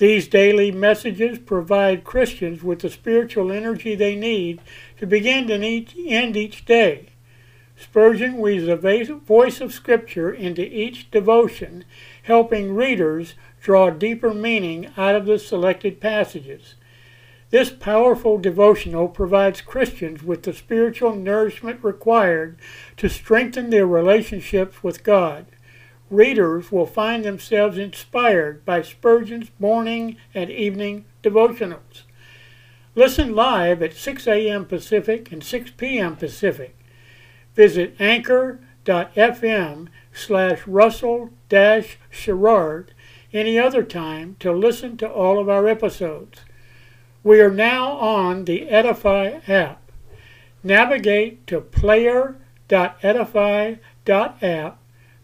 These daily messages provide Christians with the spiritual energy they need to begin and end each day. Spurgeon weaves the voice of Scripture into each devotion, helping readers draw deeper meaning out of the selected passages. This powerful devotional provides Christians with the spiritual nourishment required to strengthen their relationships with God readers will find themselves inspired by Spurgeon's morning and evening devotionals. Listen live at 6 a.m. Pacific and 6 p.m. Pacific. Visit anchor.fm slash Russell Sherrard any other time to listen to all of our episodes. We are now on the Edify app. Navigate to player.edify.app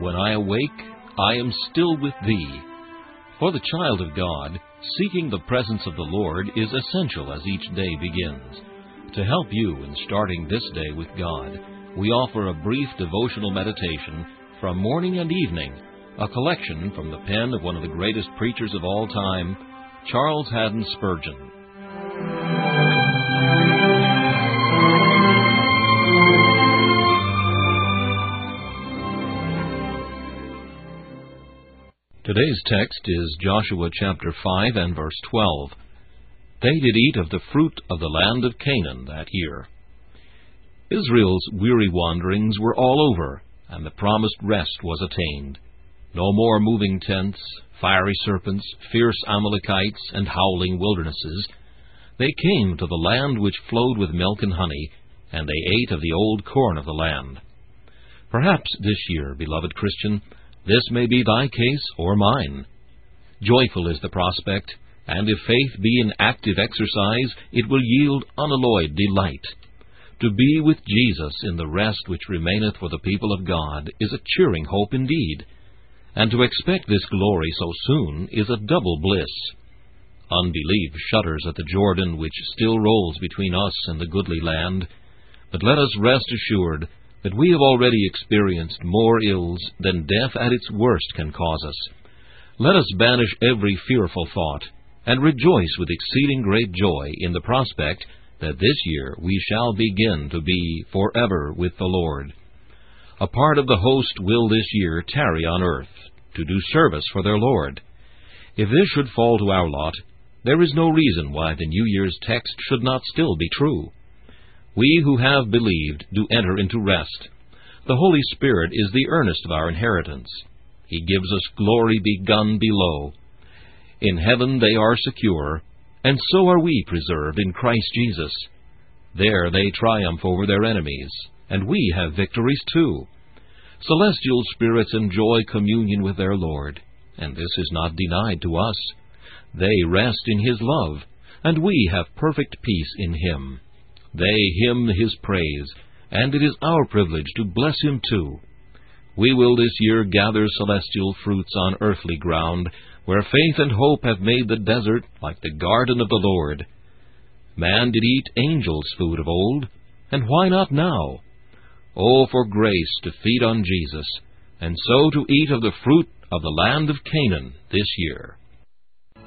when I awake, I am still with thee. For the child of God, seeking the presence of the Lord is essential as each day begins. To help you in starting this day with God, we offer a brief devotional meditation from morning and evening, a collection from the pen of one of the greatest preachers of all time, Charles Haddon Spurgeon. Today's text is Joshua chapter 5 and verse 12. They did eat of the fruit of the land of Canaan that year. Israel's weary wanderings were all over, and the promised rest was attained. No more moving tents, fiery serpents, fierce Amalekites, and howling wildernesses. They came to the land which flowed with milk and honey, and they ate of the old corn of the land. Perhaps this year, beloved Christian, this may be thy case or mine. Joyful is the prospect, and if faith be in active exercise, it will yield unalloyed delight. To be with Jesus in the rest which remaineth for the people of God is a cheering hope indeed, and to expect this glory so soon is a double bliss. Unbelief shudders at the Jordan which still rolls between us and the goodly land, but let us rest assured that we have already experienced more ills than death at its worst can cause us. Let us banish every fearful thought, and rejoice with exceeding great joy in the prospect that this year we shall begin to be forever with the Lord. A part of the host will this year tarry on earth, to do service for their Lord. If this should fall to our lot, there is no reason why the New Year's text should not still be true. We who have believed do enter into rest. The Holy Spirit is the earnest of our inheritance. He gives us glory begun below. In heaven they are secure, and so are we preserved in Christ Jesus. There they triumph over their enemies, and we have victories too. Celestial spirits enjoy communion with their Lord, and this is not denied to us. They rest in His love, and we have perfect peace in Him. They hymn his praise, and it is our privilege to bless him too. We will this year gather celestial fruits on earthly ground, where faith and hope have made the desert like the garden of the Lord. Man did eat angels' food of old, and why not now? Oh, for grace to feed on Jesus, and so to eat of the fruit of the land of Canaan this year.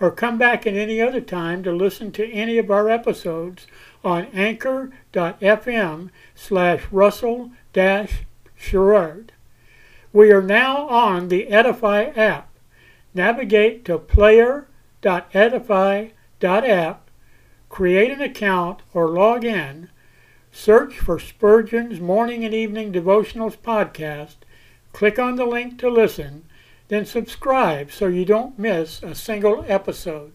or come back at any other time to listen to any of our episodes on anchor.fm slash russell dash Sherrard. We are now on the Edify app. Navigate to player.edify.app, create an account or log in, search for Spurgeon's Morning and Evening Devotionals podcast, click on the link to listen, then subscribe so you don't miss a single episode.